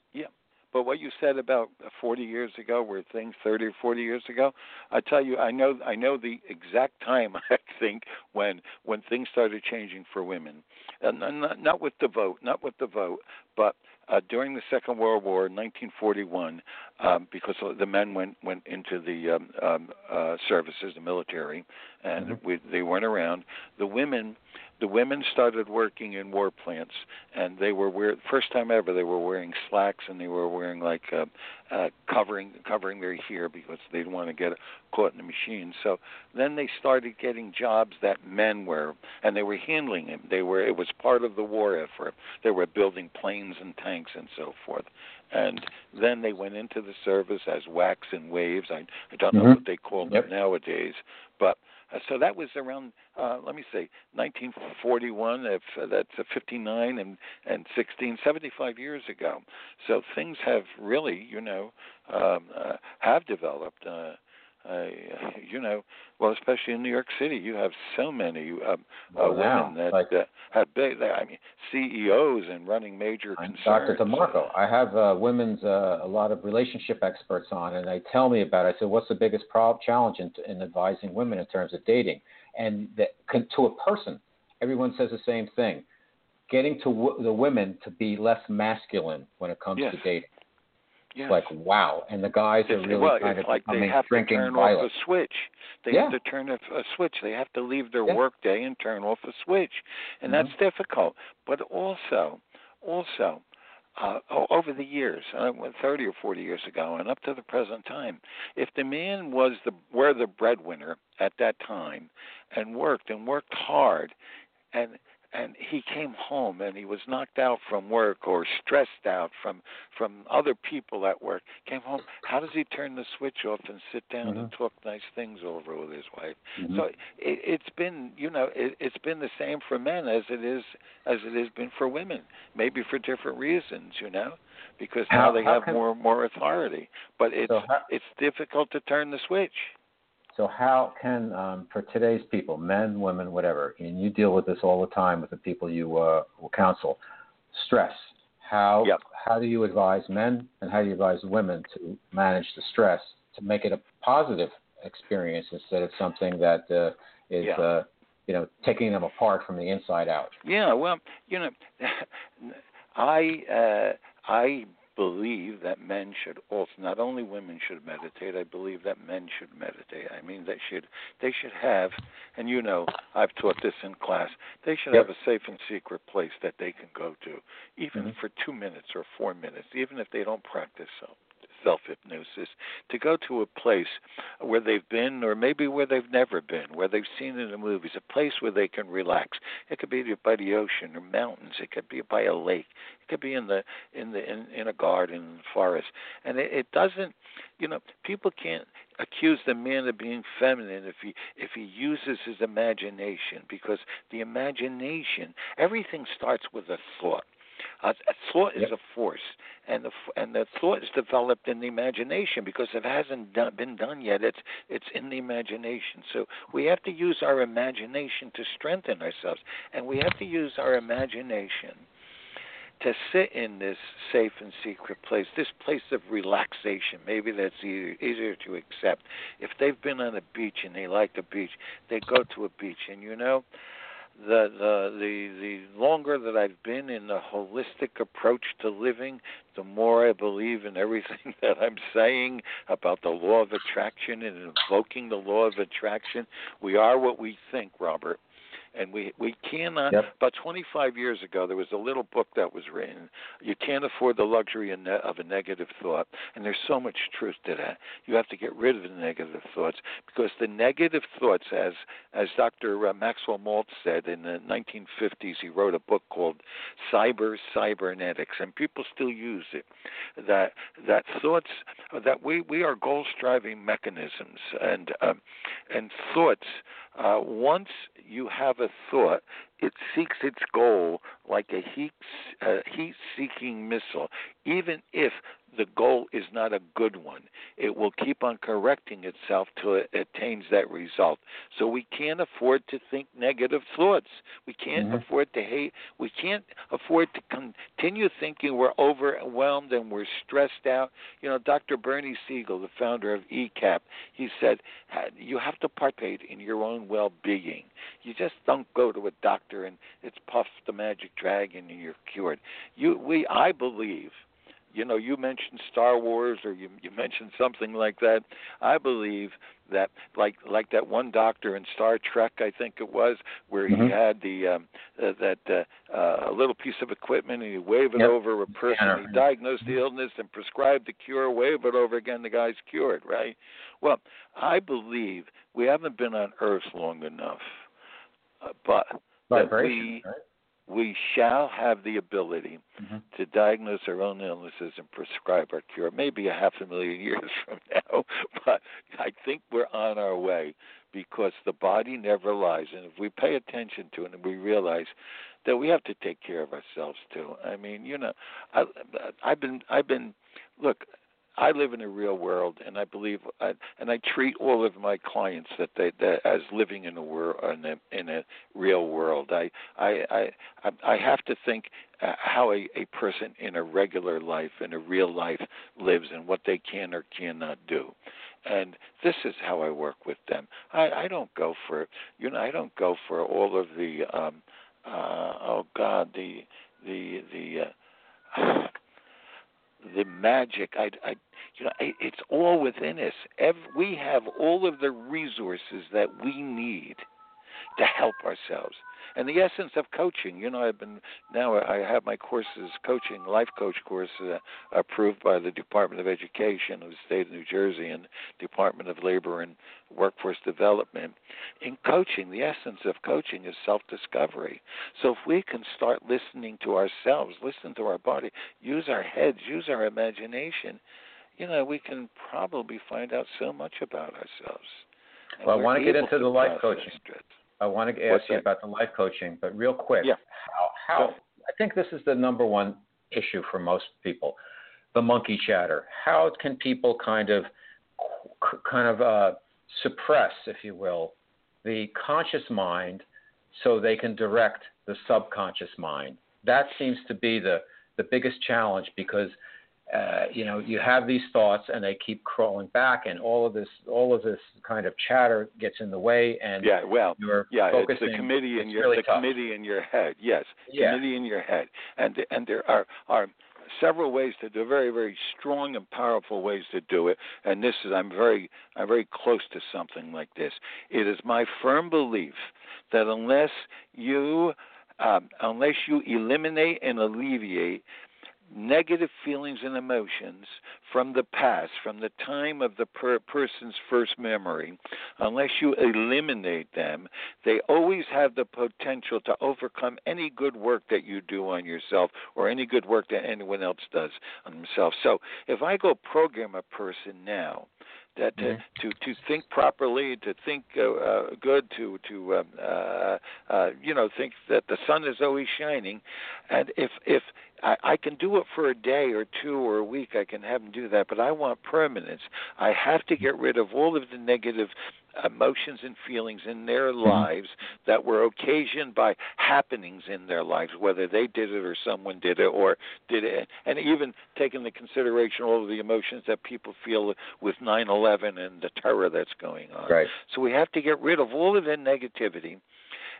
But what you said about 40 years ago were things 30 or 40 years ago. I tell you, I know, I know the exact time. [LAUGHS] I think when when things started changing for women, and not, not with the vote, not with the vote, but uh, during the Second World War, 1941, um, because the men went went into the um, um, uh, services, the military, and Mhm. we, they weren't around. The women the women started working in war plants and they were wear first time ever they were wearing slacks and they were wearing like uh, uh covering covering their hair because they didn't want to get caught in the machine. So then they started getting jobs that men were and they were handling them. They were it was part of the war effort. They were building planes and tanks and so forth. And then they went into the service as WACs and waves. I i don't know Mhm. what they call them Yep. nowadays but uh, so that was around, uh, let me say, 1941. If uh, that's uh, 59 and and 16, 75 years ago. So things have really, you know, um, uh, have developed. Uh, [LAUGHS] you know, well, especially in New York City, you have so many um, uh, Oh, now, women that like- uh, have big. I mean, CEOs and running major I'm concerns. Dr. DeMarco. I have uh, women's uh, a lot of relationship experts on, and they tell me about. it. I said, "What's the biggest prob- challenge in, in advising women in terms of dating?" And that, to a person, everyone says the same thing: getting to w- the women to be less masculine when it comes Yes. to dating. Yes. It's like wow, and the guys are really well, kind it's of like they have to drinking turn violent. off a switch. They Yeah. have to turn off a switch. They have to leave their Yeah. work day and turn off a switch, and Mhm. that's difficult. But also, also, uh, over the years, uh, 30 or 40 years ago, and up to the present time, if the man was the were the breadwinner at that time, and worked and worked hard, and and he came home and he was knocked out from work or stressed out from from other people at work. Came home. How does he turn the switch off and sit down and Mhm. talk nice things over with his wife? Mhm. so it, it's been you know it, it's been the same for men as it is as it has been for women maybe for different reasons you know because now they have more more authority. But it's So how- it's difficult to turn the switch So how can, um, for today's people, men, women, whatever, and you deal with this all the time with the people you uh, will counsel, stress. How yep. how do you advise men and how do you advise women to manage the stress to make it a positive experience instead of something that uh, is yeah. uh, you know taking them apart from the inside out? Yeah, well, you know, [LAUGHS] I uh, I believe that men should also not only women should meditate i believe that men should meditate i mean they should they should have and you know i've taught this in class they should yep. have a safe and secret place that they can go to even mm-hmm. for 2 minutes or 4 minutes even if they don't practice so self hypnosis to go to a place where they've been or maybe where they've never been, where they've seen in the movies, a place where they can relax. It could be by the ocean or mountains, it could be by a lake, it could be in the in the in, in a garden, in the forest. And it, it doesn't you know, people can't accuse the man of being feminine if he if he uses his imagination because the imagination everything starts with a thought uh, thought is yep. a force, and the and the thought is developed in the imagination because it hasn't done, been done yet. It's it's in the imagination. So we have to use our imagination to strengthen ourselves, and we have to use our imagination to sit in this safe and secret place, this place of relaxation. Maybe that's easier, easier to accept. If they've been on a beach and they like the beach, they go to a beach, and you know the the the the longer that I've been in the holistic approach to living, the more I believe in everything [LAUGHS] that I'm saying about the law of attraction and invoking the law of attraction. We are what we think, Robert and we we cannot. Yep. About 25 years ago, there was a little book that was written. You can't afford the luxury of a negative thought, and there's so much truth to that. You have to get rid of the negative thoughts because the negative thoughts, as as Dr. Uh, Maxwell Maltz said in the 1950s, he wrote a book called Cyber Cybernetics, and people still use it. That that thoughts that we we are goal striving mechanisms, and um, and thoughts uh, once you have a thought, it seeks its goal like a heat, uh, heat-seeking missile, even if the goal is not a good one. It will keep on correcting itself till it attains that result. So we can't afford to think negative thoughts. We can't mm-hmm. afford to hate. We can't afford to continue thinking we're overwhelmed and we're stressed out. You know, Dr. Bernie Siegel, the founder of ECAP, he said you have to partake in your own well-being. You just don't go to a doctor and it's puff the magic dragon and you're cured. You, we, I believe you know you mentioned Star Wars or you you mentioned something like that. I believe that like like that one doctor in Star Trek I think it was where mm-hmm. he had the um uh, that uh, uh, little piece of equipment and he wave it yep. over a person yeah. he diagnosed the illness and prescribed the cure wave it over again the guy's cured right well I believe we haven't been on earth long enough uh, but Vibration, that we right? We shall have the ability mm-hmm. to diagnose our own illnesses and prescribe our cure. Maybe a half a million [LAUGHS] years from now, but I think we're on our way because the body never lies. And if we pay attention to it and we realize that we have to take care of ourselves too. I mean, you know, I, I've been, I've been, look, I live in a real world, and I believe, I, and I treat all of my clients that they that as living in a world in a, in a real world. I I I I have to think uh, how a, a person in a regular life, in a real life, lives, and what they can or cannot do. And this is how I work with them. I, I don't go for you know I don't go for all of the um, uh, oh God the the the uh, the magic. I, I, you know, it's all within us. Every, we have all of the resources that we need to help ourselves. And the essence of coaching, you know, I've been now I have my courses, coaching life coach course uh, approved by the Department of Education of the state of New Jersey and Department of Labor and Workforce Development. In coaching, the essence of coaching is self-discovery. So if we can start listening to ourselves, listen to our body, use our heads, use our imagination, you know, we can probably find out so much about ourselves. well, I want to get into the life coaching. It. I want to ask you about the life coaching, but real quick, Yeah. how how I think this is the number one issue for most people, the monkey chatter. How can people kind of kind of uh, suppress, if you will, the conscious mind so they can direct the subconscious mind? That seems to be the the the biggest challenge because uh, you know you have these thoughts and they keep crawling back and all of this all of this kind of chatter gets in the way and yeah well you're yeah focusing, it's the committee in your really the tough. committee in your head yes yeah. committee in your head and and there are are several ways to do very very strong and powerful ways to do it and this is i'm very i'm very close to something like this it is my firm belief that unless you um, unless you eliminate and alleviate negative feelings and emotions from the past, from the time of the per- person's first memory, unless you eliminate them, they always have the potential to overcome any good work that you do on yourself or any good work that anyone else does on themselves. So if I go program a person now, that to, mm-hmm. to to think properly, to think uh, uh, good, to to um, uh, uh, you know think that the sun is always shining, and if if I, I can do it for a day or two or a week, I can have them do that, but I want permanence. I have to get rid of all of the negative emotions and feelings in their mm-hmm. lives that were occasioned by happenings in their lives, whether they did it or someone did it or did it, and even taking into consideration all of the emotions that people feel with 9/11 and the terror that's going on. Right. So we have to get rid of all of the negativity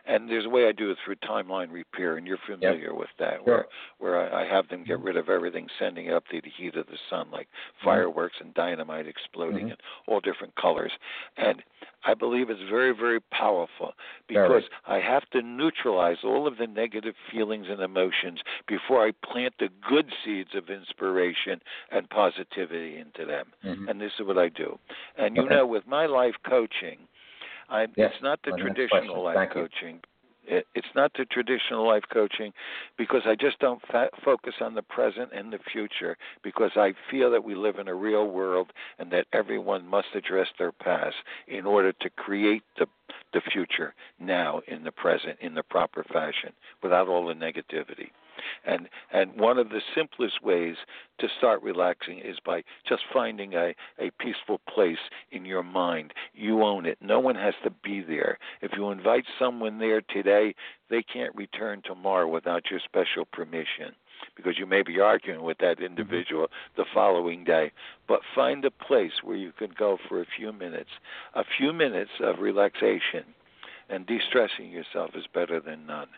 and there's a way I do it through timeline repair, and you're familiar yep. with that, sure. where where I, I have them get rid of everything, sending up the, the heat of the sun, like mm-hmm. fireworks and dynamite exploding mm-hmm. in all different colors, and I believe it's very very powerful because. I have to neutralize all of the negative feelings and emotions before I plant the good seeds of inspiration and positivity into them, mm-hmm. and this is what I do. And you okay. know, with my life coaching I, yes. It's not the Well, traditional life Thank coaching. It, it's not the traditional life coaching because I just don't fa- focus on the present and the future because I feel that we live in a real world and that everyone must address their past in order to create the the future now in the present in the proper fashion without all the negativity. And and one of the simplest ways to start relaxing is by just finding a, a peaceful place in your mind. You own it. No one has to be there. If you invite someone there today, they can't return tomorrow without your special permission because you may be arguing with that mm-hmm. individual the following day. But find a place where you can go for a few minutes. A few minutes of relaxation and de stressing yourself is better than none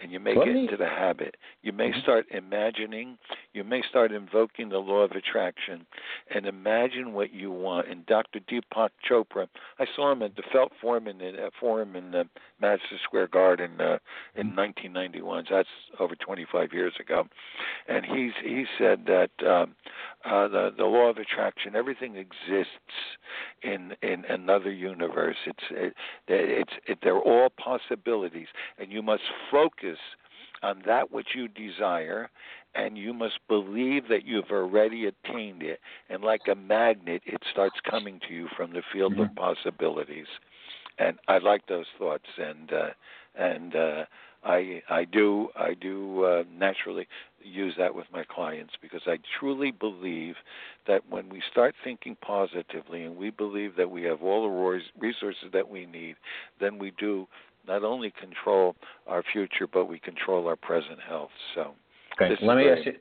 and you may Let get me, into the habit. You may mm-hmm. start imagining, you may start invoking the law of attraction and imagine what you want. And Dr. Deepak Chopra, I saw him at the Felt Forum in, uh, Forum in uh, Madison Square Garden uh, in 1991. So that's over 25 years ago. And he's he said that um, uh, the the law of attraction, everything exists in in another universe. It's it, it's it, they're all possibilities, and you must focus on that which you desire, and you must believe that you've already attained it. And like a magnet, it starts coming to you from the field mm-hmm. of possibilities. And I like those thoughts, and uh, and uh, I I do I do uh, naturally use that with my clients because I truly believe that when we start thinking positively and we believe that we have all the resources that we need, then we do not only control our future but we control our present health. So okay. let me very, ask you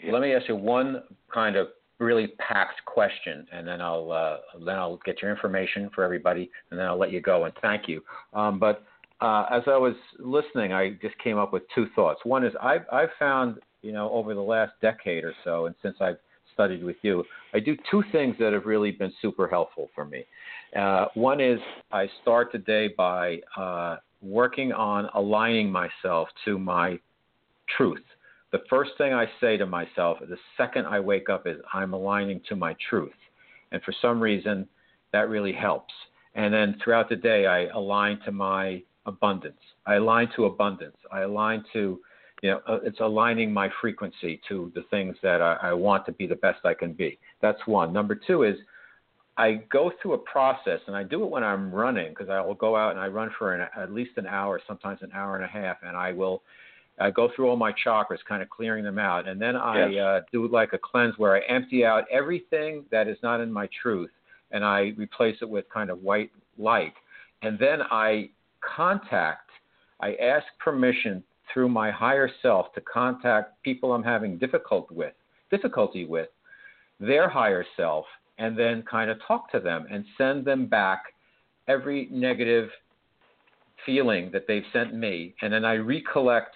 yeah. let me ask you one kind of really packed question, and then I'll uh, then I'll get your information for everybody, and then I'll let you go. And thank you. Um, but uh, as I was listening, I just came up with two thoughts. One is I've, I've found, you know, over the last decade or so, and since I've studied with you, I do two things that have really been super helpful for me. Uh, one is I start the day by uh, working on aligning myself to my truth. The first thing I say to myself the second I wake up is I'm aligning to my truth. And for some reason, that really helps. And then throughout the day, I align to my abundance. I align to abundance. I align to, you know, uh, it's aligning my frequency to the things that I, I want to be the best I can be. That's one. Number two is I go through a process, and I do it when I'm running because I will go out and I run for an, at least an hour, sometimes an hour and a half, and I will I go through all my chakras, kind of clearing them out, and then I yes. uh, do like a cleanse where I empty out everything that is not in my truth, and I replace it with kind of white light, and then I contact, I ask permission through my higher self to contact people I'm having difficult with, difficulty with, their higher self, and then kind of talk to them and send them back every negative feeling that they've sent me, and then I recollect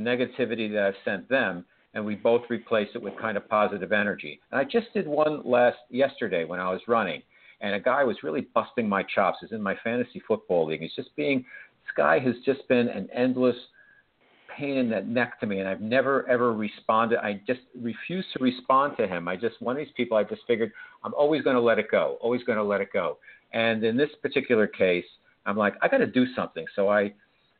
negativity that I've sent them, and we both replace it with kind of positive energy. And I just did one last yesterday when I was running, and a guy was really busting my chops. He's in my fantasy football league. He's just being this guy has just been an endless pain in the neck to me, and I've never ever responded. I just refuse to respond to him. I just one of these people. I just figured I'm always going to let it go. Always going to let it go. And in this particular case, I'm like I got to do something. So I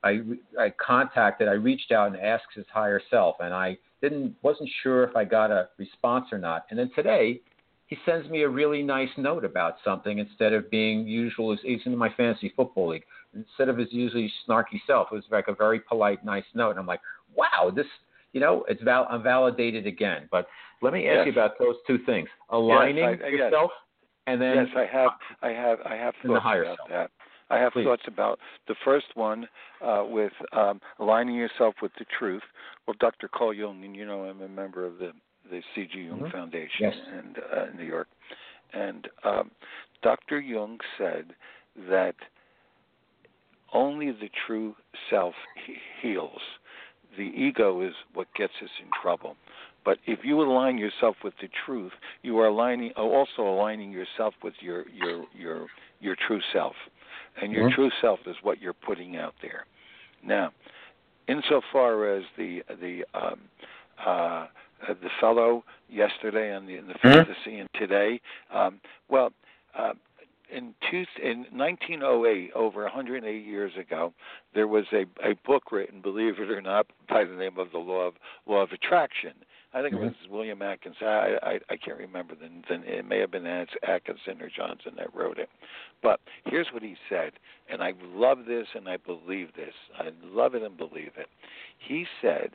I I contacted. I reached out and asked his higher self, and I didn't wasn't sure if I got a response or not. And then today, he sends me a really nice note about something instead of being usual. He's in my fantasy football league. Instead of his usually snarky self, it was like a very polite, nice note. And I'm like, wow, this, you know, it's val- I'm validated again. But let me ask yes. you about those two things: aligning yes, I, yourself, yes. and then yes, I have, I have, I have thoughts about self. that. I have Please. thoughts about the first one uh, with um, aligning yourself with the truth. Well, Dr. Carl Jung, and you know I'm a member of the the C.G. Jung mm-hmm. Foundation yes. in uh, New York, and um, Dr. Jung said that only the true self heals. The ego is what gets us in trouble. But if you align yourself with the truth, you are aligning also aligning yourself with your your your your true self and your mm-hmm. true self is what you're putting out there. Now, insofar as the the um, uh, the fellow yesterday and the, and the mm-hmm. fantasy and today, um, well, uh, in, two, in 1908, over 108 years ago, there was a, a book written, believe it or not, by the name of the law of law of attraction. I think mm-hmm. it was William Atkinson. I, I I can't remember. The, the, it may have been Atkinson or Johnson that wrote it. But here's what he said, and I love this and I believe this. I love it and believe it. He said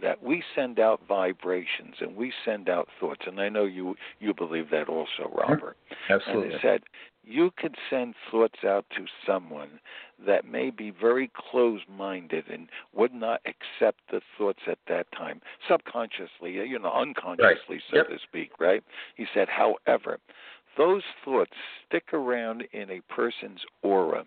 that we send out vibrations and we send out thoughts, and I know you you believe that also, Robert. Absolutely. And he said you could send thoughts out to someone that may be very close minded and would not accept the thoughts at that time, subconsciously, you know, unconsciously, right. so yep. to speak, right? He said, however, those thoughts stick around in a person's aura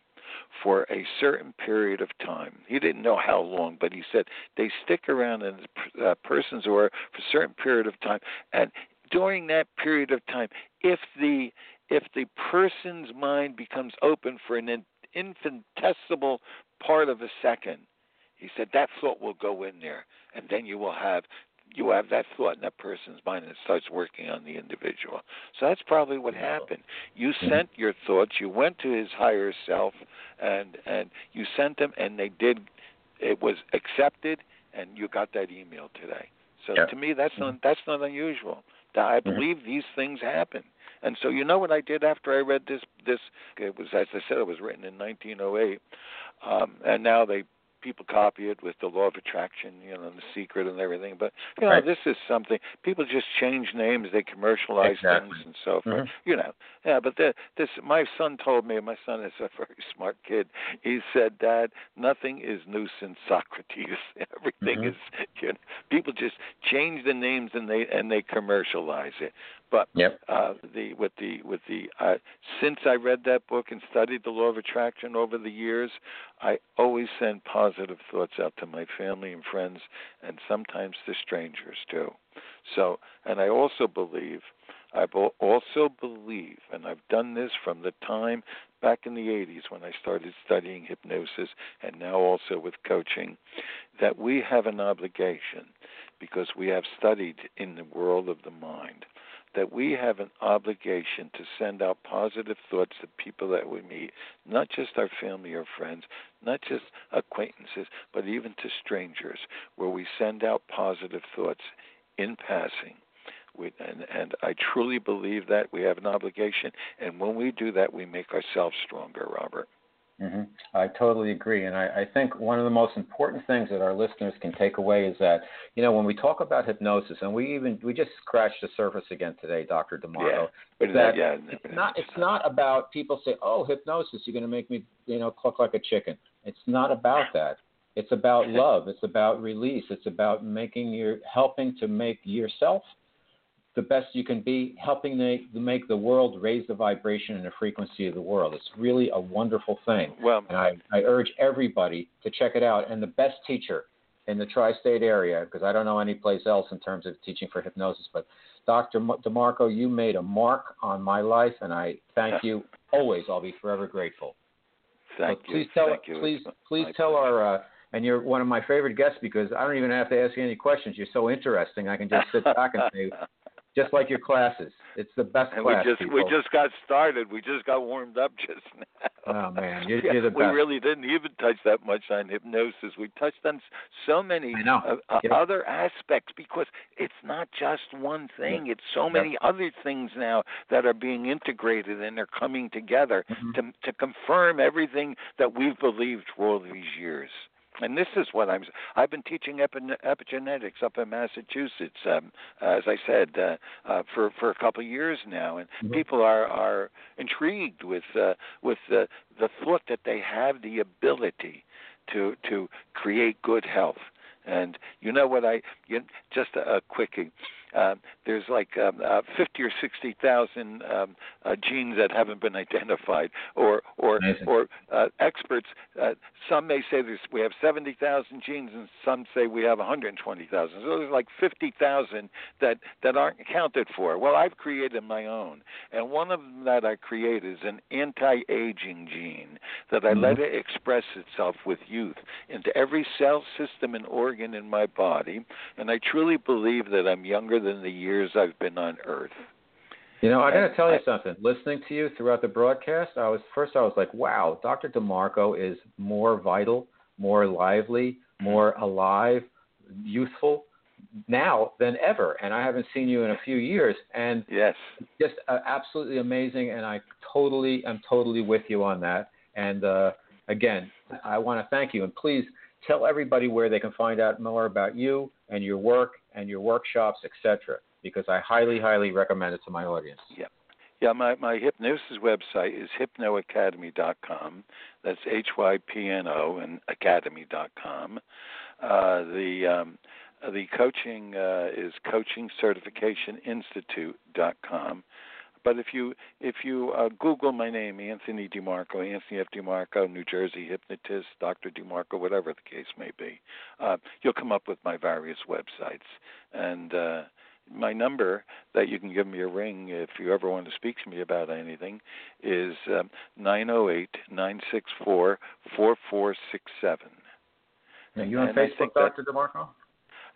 for a certain period of time. He didn't know how long, but he said they stick around in a uh, person's aura for a certain period of time. And during that period of time, if the if the person's mind becomes open for an infinitesimal part of a second, he said that thought will go in there, and then you will have you have that thought in that person's mind and it starts working on the individual. So that's probably what happened. You sent your thoughts, you went to his higher self and and you sent them and they did it was accepted and you got that email today. So yeah. to me that's mm-hmm. not that's not unusual. I believe mm-hmm. these things happen. And so you know what I did after I read this this it was as I said it was written in 1908 um and now they people copy it with the law of attraction, you know, and the secret and everything. But you know, right. this is something people just change names, they commercialize exactly. things and so forth. Mm-hmm. You know, yeah. But the, this, my son told me. My son is a [LAUGHS] very smart kid. He said, "Dad, nothing is new since Socrates. [LAUGHS] Everything mm-hmm. is. You know, people just change the names and they and they commercialize it. But yep. uh, the with the with the uh, since I read that book and studied the law of attraction over the years, I always send positive thoughts out to my family and friends, and sometimes to strangers too. So, and I also believe, I also believe, and I've done this from the time back in the 80s when I started studying hypnosis, and now also with coaching, that we have an obligation because we have studied in the world of the mind that we have an obligation to send out positive thoughts to people that we meet, not just our family or friends, not just acquaintances, but even to strangers, where we send out positive thoughts in passing. We, and, and I truly believe that we have an obligation, and when we do that, we make ourselves stronger, Robert. Mm-hmm. I totally agree, and I, I think one of the most important things that our listeners can take away is that you know when we talk about hypnosis, and we even we just scratched the surface again today, Doctor DeMarco. Yeah, that, that yeah, it's not it's not about people say, oh, hypnosis, you're going to make me you know cluck like a chicken. It's not about that. It's about love. It's about release. It's about making your helping to make yourself the best you can be, helping to make the world raise the vibration and the frequency of the world. It's really a wonderful thing. Well, and I, I urge everybody to check it out. And the best teacher in the tri-state area, because I don't know any place else in terms of teaching for hypnosis, but Dr. DeMarco, you made a mark on my life, and I thank [LAUGHS] you always. I'll be forever grateful. Thank so please you. Tell, thank you. Please, please tell our. Uh, and you're one of my favorite guests because I don't even have to ask you any questions. You're so interesting. I can just sit back and say, just like your classes. It's the best and class. we just people. we just got started. We just got warmed up just now. Oh man, you're, [LAUGHS] you're the best. We really didn't even touch that much on hypnosis. We touched on so many uh, uh, other aspects because it's not just one thing. It's so many other things now that are being integrated and they're coming together mm-hmm. to to confirm everything that we've believed for all these years. And this is what I'm. I've been teaching epigenetics up in Massachusetts, um, as I said, uh, uh, for for a couple of years now, and mm-hmm. people are are intrigued with uh, with the the thought that they have the ability to to create good health. And you know what I? You, just a, a quickie. Uh, there's like um, uh, 50 or 60 thousand um, uh, genes that haven't been identified, or or Amazing. or uh, experts. Uh, some may say there's, we have 70,000 genes, and some say we have 120,000. So there's like 50,000 that that aren't accounted for. Well, I've created my own, and one of them that I created is an anti-aging gene that I mm-hmm. let it express itself with youth into every cell, system, and organ in my body, and I truly believe that I'm younger than the years I've been on Earth. You know, I got to tell you something. Listening to you throughout the broadcast, I was first I was like, "Wow, Dr. DeMarco is more vital, more lively, more alive, youthful now than ever." And I haven't seen you in a few years, and yes, just uh, absolutely amazing. And I totally, I'm totally with you on that. And uh, again, I want to thank you, and please tell everybody where they can find out more about you and your work and your workshops, etc. Because I highly, highly recommend it to my audience. Yeah. Yeah, my, my hypnosis website is hypnoacademy.com. That's H Y P N O and academy.com. Uh, the um, the coaching uh, is coachingcertificationinstitute.com. But if you if you uh, Google my name, Anthony DeMarco, Anthony F. DeMarco, New Jersey hypnotist, Dr. DeMarco, whatever the case may be, uh, you'll come up with my various websites. And uh, my number that you can give me a ring if you ever want to speak to me about anything is um, nine zero eight nine six four four four six seven. Now, you on Facebook, Dr. DeMarco?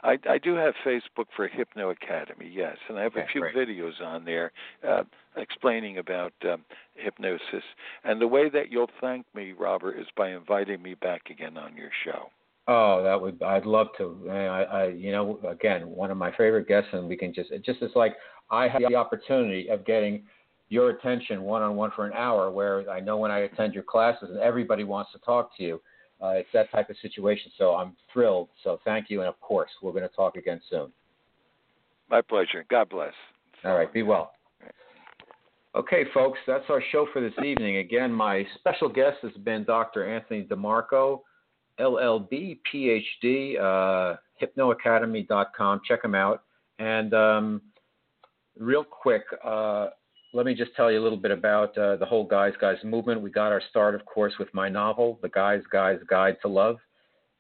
I, I do have Facebook for Hypno Academy, yes, and I have okay, a few great. videos on there uh, explaining about um, hypnosis. And the way that you'll thank me, Robert, is by inviting me back again on your show. Oh, that would I'd love to. I, I, you know, again, one of my favorite guests, and we can just it just is like I have the opportunity of getting your attention one on one for an hour. Where I know when I attend your classes, and everybody wants to talk to you. Uh, it's that type of situation. So I'm thrilled. So thank you, and of course, we're going to talk again soon. My pleasure. God bless. All right. Be well. Okay, folks, that's our show for this evening. Again, my special guest has been Dr. Anthony DeMarco, LLB, PhD, uh, hypnoacademy.com. Check him out. And um, real quick, uh, let me just tell you a little bit about uh, the whole Guys Guys movement. We got our start, of course, with my novel, The Guys Guys Guide to Love.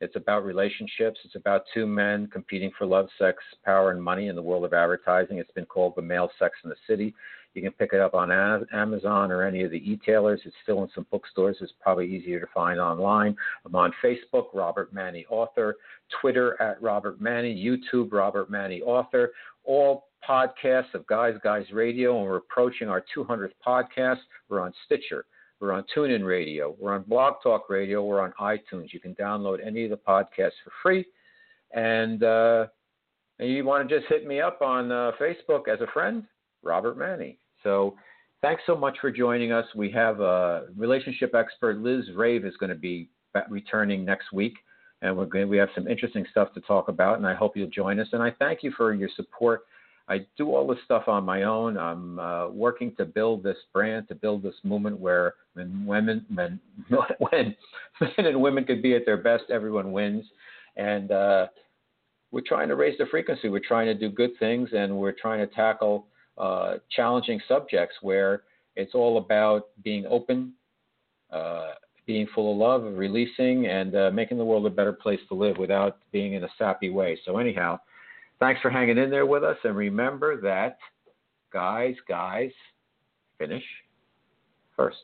It's about relationships. It's about two men competing for love, sex, power, and money in the world of advertising. It's been called The Male Sex in the City. You can pick it up on Amazon or any of the e-tailers. It's still in some bookstores. It's probably easier to find online. I'm on Facebook, Robert Manni Author, Twitter at Robert Manni, YouTube, Robert Manni Author. All podcasts of Guys Guys Radio, and we're approaching our 200th podcast. We're on Stitcher. We're on TuneIn Radio. We're on Blog Talk Radio. We're on iTunes. You can download any of the podcasts for free. And, uh, you want to just hit me up on uh, Facebook as a friend, Robert Manni. So thanks so much for joining us. We have a relationship expert, Liz Rave, is going to be returning next week. And we're going we have some interesting stuff to talk about, and I hope you'll join us. And I thank you for your support I do all this stuff on my own. I'm uh, working to build this brand, to build this movement where when women, when, when [LAUGHS] men and women could be at their best, everyone wins. And uh, we're trying to raise the frequency. We're trying to do good things, and we're trying to tackle uh, challenging subjects where it's all about being open, uh, being full of love, releasing, and uh, making the world a better place to live without being in a sappy way. So, anyhow, thanks for hanging in there with us. And remember that, guys, guys, finish first.